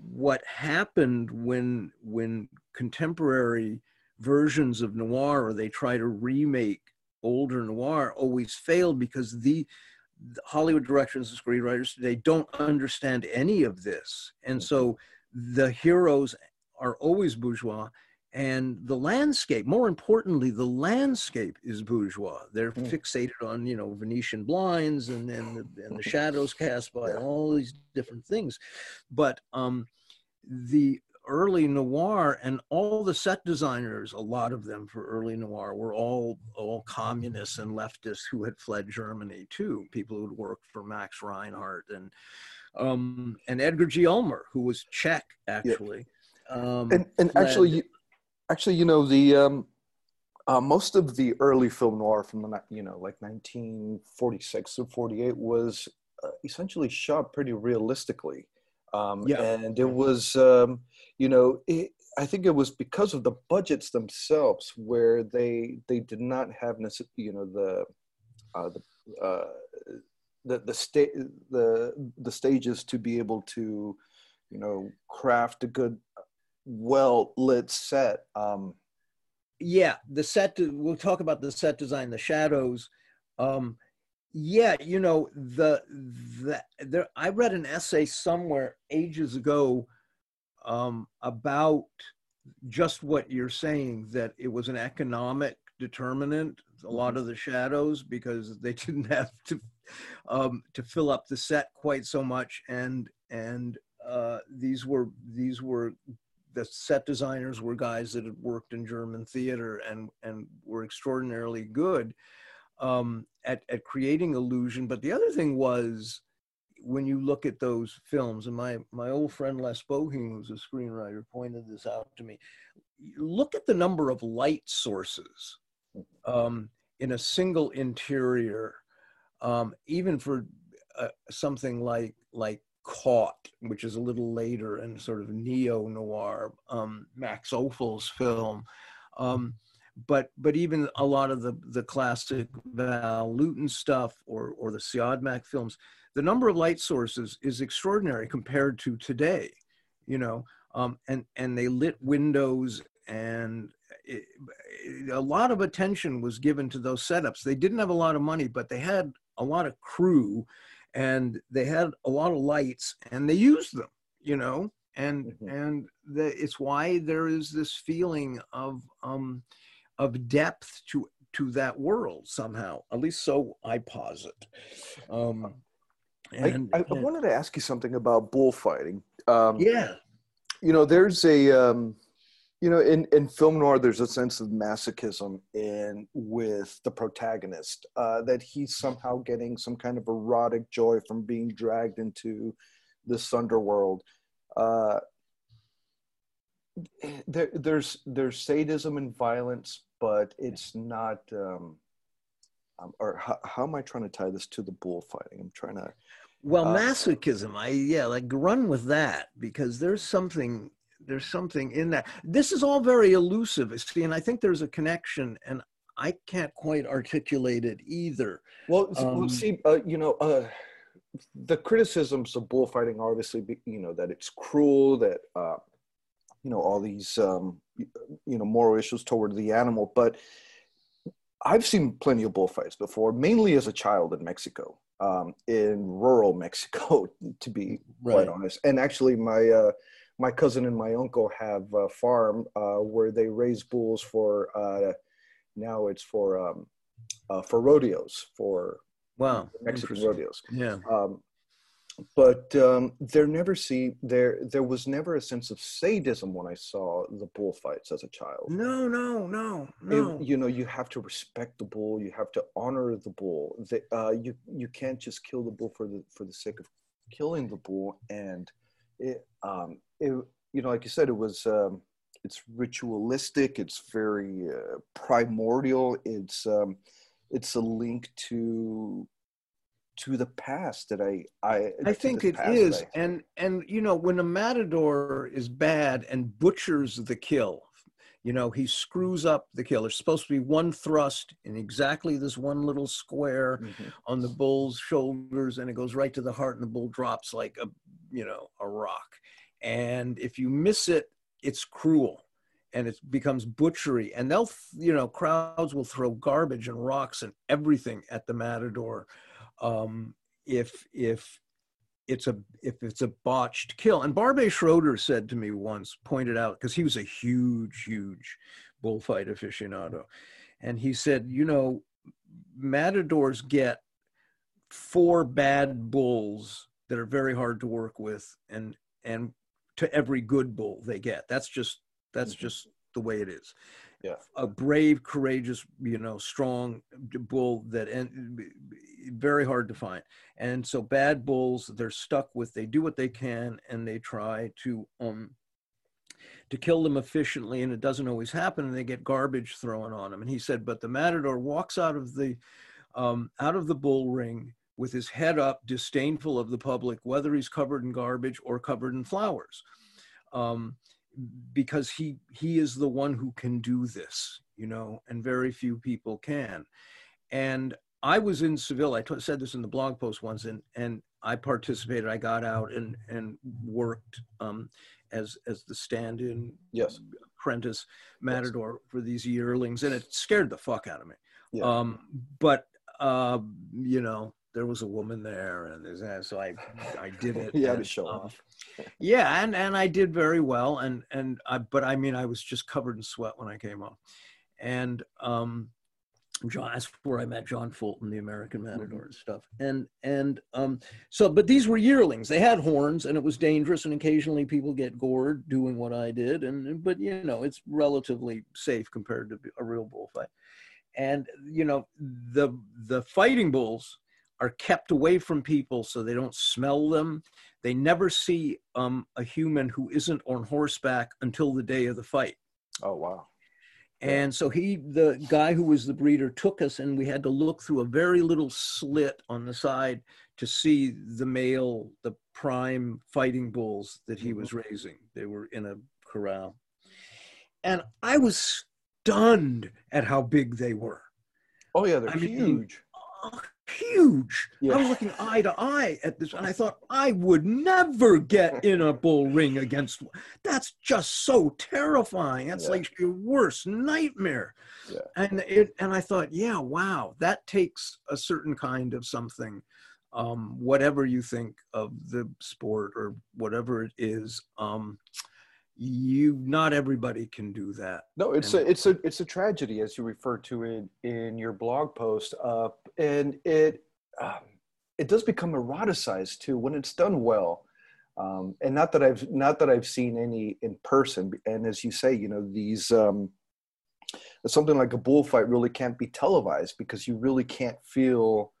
Speaker 1: what happened when when contemporary versions of noir or they try to remake older noir always failed because the Hollywood directors and screenwriters today don't understand any of this, and so mm-hmm the heroes are always bourgeois and the landscape more importantly the landscape is bourgeois. They're mm. fixated on you know venetian blinds and and the, and the shadows cast by all these different things. But um the early noir and all the set designers a lot of them for early noir were all all communists and leftists who had fled germany too people who'd worked for max reinhardt and um, and Edgar G. Ulmer, who was Czech actually.
Speaker 2: Yeah. Um, and and actually, actually, you know the um, uh, most of the early film noir from the you know like 1946 or 48 was uh, essentially shot pretty realistically. Um, yeah. And it was, um, you know, it, I think it was because of the budgets themselves where they they did not have you know the uh, the uh, the the state the the stages to be able to you know craft a good well lit set. Um,
Speaker 1: yeah, the set. We'll talk about the set design, the shadows. Um, yeah, you know the the there. I read an essay somewhere ages ago um, about just what you're saying that it was an economic determinant a lot mm-hmm. of the shadows because they <laughs> didn't have to um, to fill up the set quite so much and and uh, these were these were the set designers were guys that had worked in German theater and and were extraordinarily good um, at at creating illusion. But the other thing was when you look at those films, and my my old friend Les Bohem, who's a screenwriter, pointed this out to me. Look at the number of light sources um, in a single interior, um, even for uh, something like like Caught, which is a little later and sort of neo noir, um, Max Ophuls film. Um, but but even a lot of the the classic Val Lewton stuff or or the Siodmak films, the number of light sources is extraordinary compared to today, you know, um, and, and they lit windows and it, a lot of attention was given to those setups. They didn't have a lot of money, but they had a lot of crew and they had a lot of lights and they used them, you know, and, mm-hmm. and the, it's why there is this feeling of, um, of depth to to that world somehow. At least so I posit. Um,
Speaker 2: and, I, I, and, wanted to ask you something about bullfighting. Um,
Speaker 1: yeah.
Speaker 2: You know, there's a, um, you know, in, in film noir, there's a sense of masochism in with the protagonist uh, that he's somehow getting some kind of erotic joy from being dragged into this underworld. Uh, there, there's there's sadism and violence, but it's not. Um, um, or how, how, am I trying to tie this to the bullfighting? I'm trying to.
Speaker 1: Well, uh, masochism. I yeah, like run with that because there's something there's something in that. This is all very elusive, see, and I think there's a connection, and I can't quite articulate it either.
Speaker 2: Well, um, see, uh, you know, uh, the criticisms of bullfighting are obviously, be, you know, that it's cruel, that uh, you know all these um, you know moral issues toward the animal, but I've seen plenty of bullfights before, mainly as a child in Mexico, um, in rural <laughs> Mexico, to be right. quite honest. And actually, my uh, my cousin and my uncle have a farm uh, where they raise bulls for uh, now it's for um, uh, for rodeos for
Speaker 1: wow
Speaker 2: Mexican rodeos.
Speaker 1: Yeah. Um,
Speaker 2: but um, there never see there there was never a sense of sadism when I saw the bullfights as a child.
Speaker 1: No, no, no, no.
Speaker 2: It, you know, you have to respect the bull. You have to honor the bull. The, uh, you you can't just kill the bull for the for the sake of killing the bull. And it, um, it you know, like you said, it was um, it's ritualistic. It's very uh, primordial. It's um, it's a link to to the past that I I
Speaker 1: I think it is, I, and and you know when a matador is bad and butchers the kill, you know he screws up the kill. There's supposed to be one thrust in exactly this one little square mm-hmm. on the bull's shoulders, and it goes right to the heart, and the bull drops like a you know a rock. And if you miss it, it's cruel and it becomes butchery and they'll you know crowds will throw garbage and rocks and everything at the matador um, if if it's a if it's a botched kill. And Barbet Schroeder said to me once, pointed out because he was a huge, huge bullfight aficionado, and he said, you know, matadors get four bad bulls that are very hard to work with, and and to every good bull they get. That's just that's mm-hmm. just the way it is
Speaker 2: yeah.
Speaker 1: a brave, courageous, you know, strong bull that and very hard to find. And so bad bulls, they're stuck with. They do what they can, and they try to um to kill them efficiently, and it doesn't always happen. And they get garbage thrown on them. And he said, but the matador walks out of the um, out of the bull ring with his head up, disdainful of the public, whether he's covered in garbage or covered in flowers. Um, because he he is the one who can do this, you know, and very few people can. And I was in Seville. I t- said this in the blog post once, and and I participated. I got out and and worked um, as as the stand-in
Speaker 2: yes
Speaker 1: apprentice matador yes. for these yearlings, and it scared the fuck out of me.
Speaker 2: Yeah.
Speaker 1: Um, but uh, you know, there was a woman there, and so I I did <laughs> it.
Speaker 2: you
Speaker 1: had
Speaker 2: to show um, off. <laughs>
Speaker 1: yeah, and and I did very well, and and I but I mean I was just covered in sweat when I came up, and um, John, that's where I met John Fulton, the American mm-hmm. Matador and stuff. And and um, so, but these were yearlings. They had horns, and it was dangerous. And occasionally, people get gored doing what I did. And but you know, it's relatively safe compared to a real bullfight. And you know, the the fighting bulls are kept away from people so they don't smell them. They never see um, a human who isn't on horseback until the day of the fight.
Speaker 2: Oh wow!
Speaker 1: And so he, the guy who was the breeder, took us, and we had to look through a very little slit on the side to see the male, the prime fighting bulls that he was mm-hmm. raising. They were in a corral. And I was stunned at how big they were.
Speaker 2: Oh, yeah, they're I huge. Mean,
Speaker 1: huge. Yeah. I was looking eye to eye at this, and I thought I would never get in a bull ring against. That's just so terrifying. That's yeah. like your worst nightmare.
Speaker 2: Yeah.
Speaker 1: And it, and I thought, yeah, wow, that takes a certain kind of something. Um, whatever you think of the sport or whatever it is, um, you not everybody can do that
Speaker 2: no it's and, a it's a it's a tragedy as you refer to it in your blog post uh, and it um, it does become eroticized too when it's done well um, and not that i've not that i've seen any in person and as you say you know these um, something like a bullfight really can't be televised because you really can't feel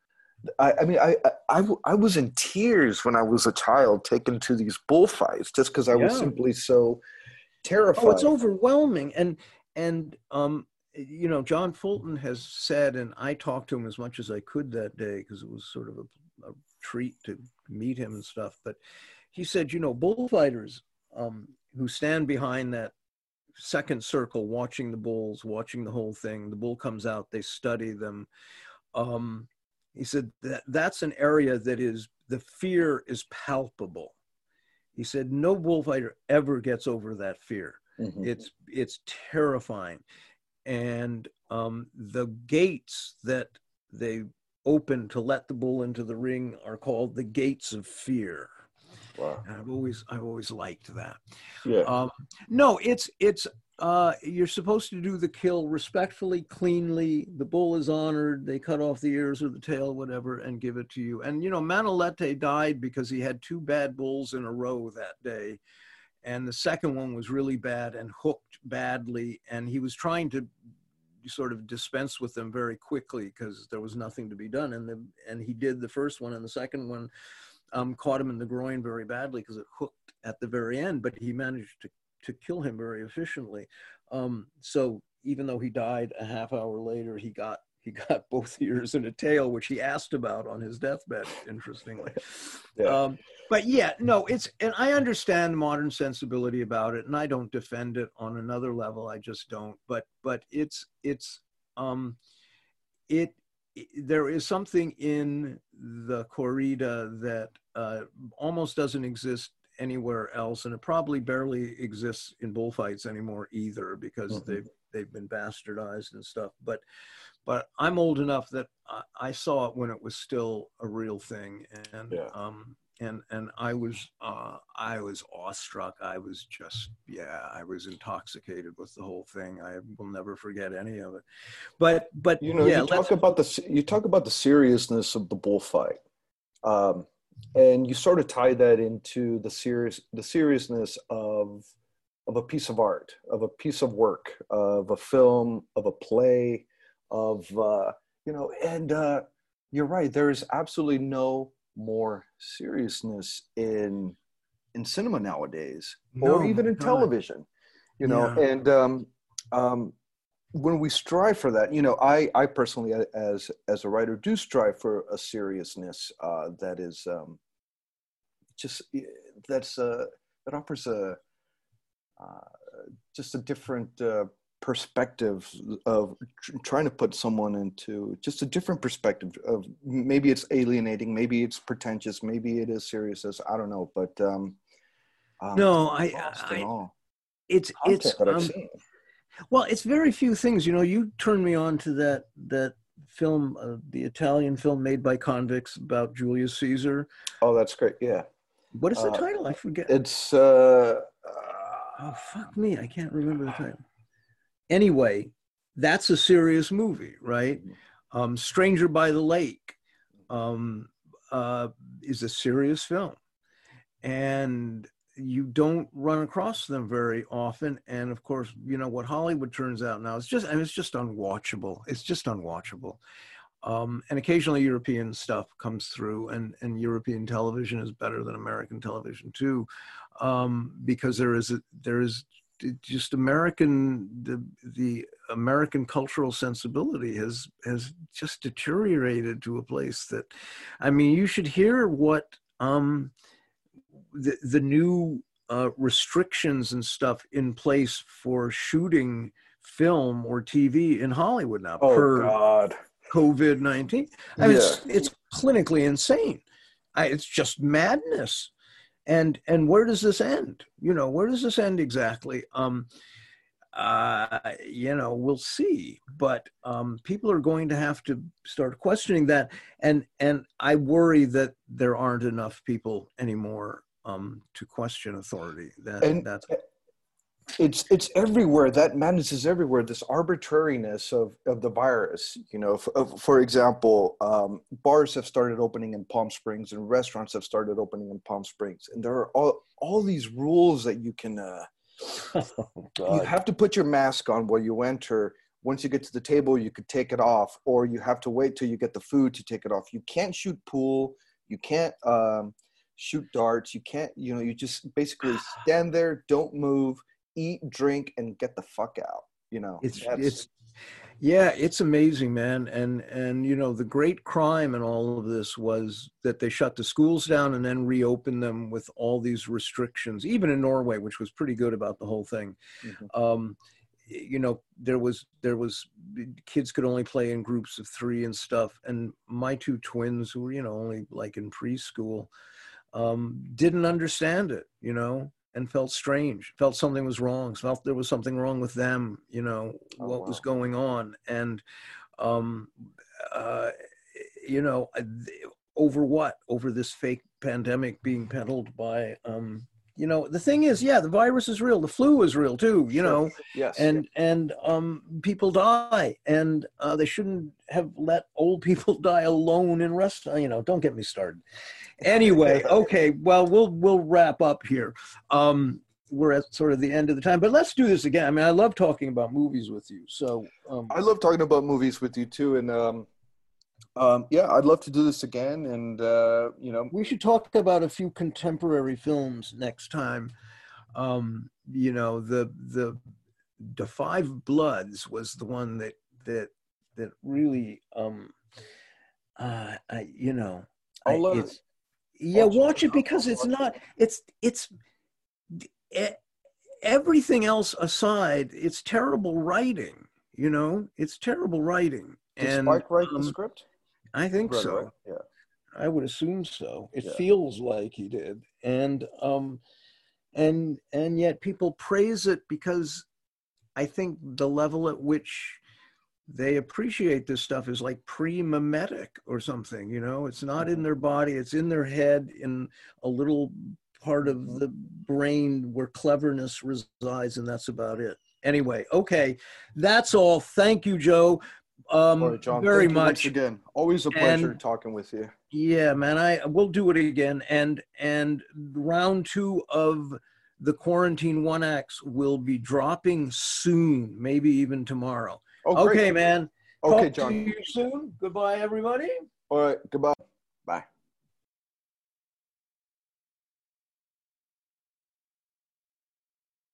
Speaker 2: I, I mean, I, I, I was in tears when I was a child taken to these bullfights just because I yeah. was simply so terrified.
Speaker 1: Oh, it's overwhelming. And, and, um, you know, John Fulton has said, and I talked to him as much as I could that day because it was sort of a, a, treat to meet him and stuff. But he said, you know, bullfighters um, who stand behind that second circle, watching the bulls, watching the whole thing, the bull comes out, they study them. Um, he said that that's an area that is the fear is palpable. He said no bullfighter ever gets over that fear. Mm-hmm. It's it's terrifying, and um, the gates that they open to let the bull into the ring are called the gates of fear. Wow. I've always I've always liked that.
Speaker 2: Yeah. Um,
Speaker 1: no, it's it's uh, you're supposed to do the kill respectfully, cleanly. The bull is honored. They cut off the ears or the tail, whatever, and give it to you. And you know, Manolete died because he had two bad bulls in a row that day, and the second one was really bad and hooked badly. And he was trying to sort of dispense with them very quickly because there was nothing to be done. And the and he did the first one, and the second one um, caught him in the groin very badly because it hooked at the very end. But he managed to to kill him very efficiently. Um, so even though he died a half hour later, he got he got <laughs> both ears and a tail, which he asked about on his deathbed. Interestingly, <laughs> yeah. Um, but yeah, no, it's and I understand modern sensibility about it, and I don't defend it on another level. I just don't. But but it's it's um, it there is something in the corrida that uh, almost doesn't exist anywhere else, and it probably barely exists in bullfights anymore either because mm-hmm. they've they've been bastardized and stuff. But but I'm old enough that I, I saw it when it was still a real thing, and yeah. um, and and I was uh, I was awestruck. I was just yeah, I was intoxicated with the whole thing. I will never forget any of it. But but
Speaker 2: you know,
Speaker 1: yeah,
Speaker 2: you talk about the you talk about the seriousness of the bullfight. Um, and you sort of tie that into the serious the seriousness of of a piece of art of a piece of work of a film of a play of uh, you know and uh, you're right there is absolutely no more seriousness in in cinema nowadays no, or even in television you know yeah. and um, um, when we strive for that, you know, I, I personally, as as a writer, do strive for a seriousness uh, that is um, just that's uh, that offers a uh, just a different uh, perspective of tr- trying to put someone into just a different perspective of maybe it's alienating, maybe it's pretentious, maybe it is serious. As I don't know, but um,
Speaker 1: um no, I, I it's it's um, well, it's very few things. You know, you turned me on to that that film, uh, the Italian film made by convicts about Julius Caesar.
Speaker 2: Oh, that's great. Yeah.
Speaker 1: What is the uh, title? I forget.
Speaker 2: It's. Uh,
Speaker 1: oh fuck me! I can't remember the title. Anyway, that's a serious movie, right? Mm-hmm. Um, Stranger by the Lake um, uh, is a serious film, and you don't run across them very often. And of course, you know what Hollywood turns out now is just, I mean, it's just unwatchable. It's just unwatchable. Um, and occasionally European stuff comes through, and, and European television is better than American television too, um, because there is a, there is just American the the American cultural sensibility has has just deteriorated to a place that, I mean, you should hear what um, the, the new uh, restrictions and stuff in place for shooting film or TV in Hollywood now.
Speaker 2: Oh per God,
Speaker 1: COVID nineteen. I mean, yeah. it's, it's clinically insane. I, it's just madness. And and where does this end? You know, where does this end exactly? Um, uh, you know, we'll see. But um, people are going to have to start questioning that, and and I worry that there aren't enough people anymore um, to question authority. That and that's
Speaker 2: it's it's everywhere. That madness is everywhere. This arbitrariness of of the virus. You know, for, for example, um, bars have started opening in Palm Springs, and restaurants have started opening in Palm Springs, and there are all all these rules that you can. Uh, <laughs> oh, you have to put your mask on while you enter. Once you get to the table, you could take it off, or you have to wait till you get the food to take it off. You can't shoot pool. You can't. Um, shoot darts. You can't, you know, you just basically <sighs> stand there, don't move, eat, drink, and get the fuck out. You know,
Speaker 1: it's it's yeah, it's amazing, man. And and you know, the great crime in all of this was that they shut the schools down and then reopened them with all these restrictions. Even in Norway, which was pretty good about the whole thing. Mm-hmm. Um, you know there was there was kids could only play in groups of three and stuff and my two twins who were you know only like in preschool um, didn't understand it, you know, and felt strange, felt something was wrong, felt there was something wrong with them, you know, oh, what wow. was going on. And, um, uh, you know, over what? Over this fake pandemic being peddled by, um, you know, the thing is, yeah, the virus is real. The flu is real too, you know,
Speaker 2: yes,
Speaker 1: and, and, um, people die and, uh, they shouldn't have let old <laughs> people die alone in rest. You know, don't get me started anyway, okay. Well, we'll we'll wrap up here. Um, we're at sort of the end of the time, but let's do this again. I mean, I love talking about movies with you. So
Speaker 2: um, I love talking about movies with you too, and um, um, yeah, I'd love to do this again. And uh, you know,
Speaker 1: we should talk about a few contemporary films next time. Um, you know, the the the Five Bloods was the one that that that really, um, uh, I, you know, I, it's yeah watch it because it's not it's it's everything else aside it's terrible writing you know it's terrible writing
Speaker 2: Did and Spike write um, the script?
Speaker 1: I think right, so.
Speaker 2: right? yeah.
Speaker 1: I would assume so. It yeah. feels like he did. And um and and yet people praise it because i think the level at which they appreciate this stuff is like pre-mimetic or something you know? It's not in mm-hmm. their body. It's in their head in a little part of mm-hmm. the brain where cleverness resides and that's about it. Anyway okay. That's all. Thank you joe um right, John, very much
Speaker 2: again always a pleasure and, talking with you
Speaker 1: yeah man i we'll do it again and and round two of the quarantine one x will be dropping soon maybe even tomorrow Oh, okay, man.
Speaker 2: Okay,
Speaker 1: Talk
Speaker 2: John.
Speaker 1: To you soon. Goodbye, everybody.
Speaker 2: All right. Goodbye. Bye.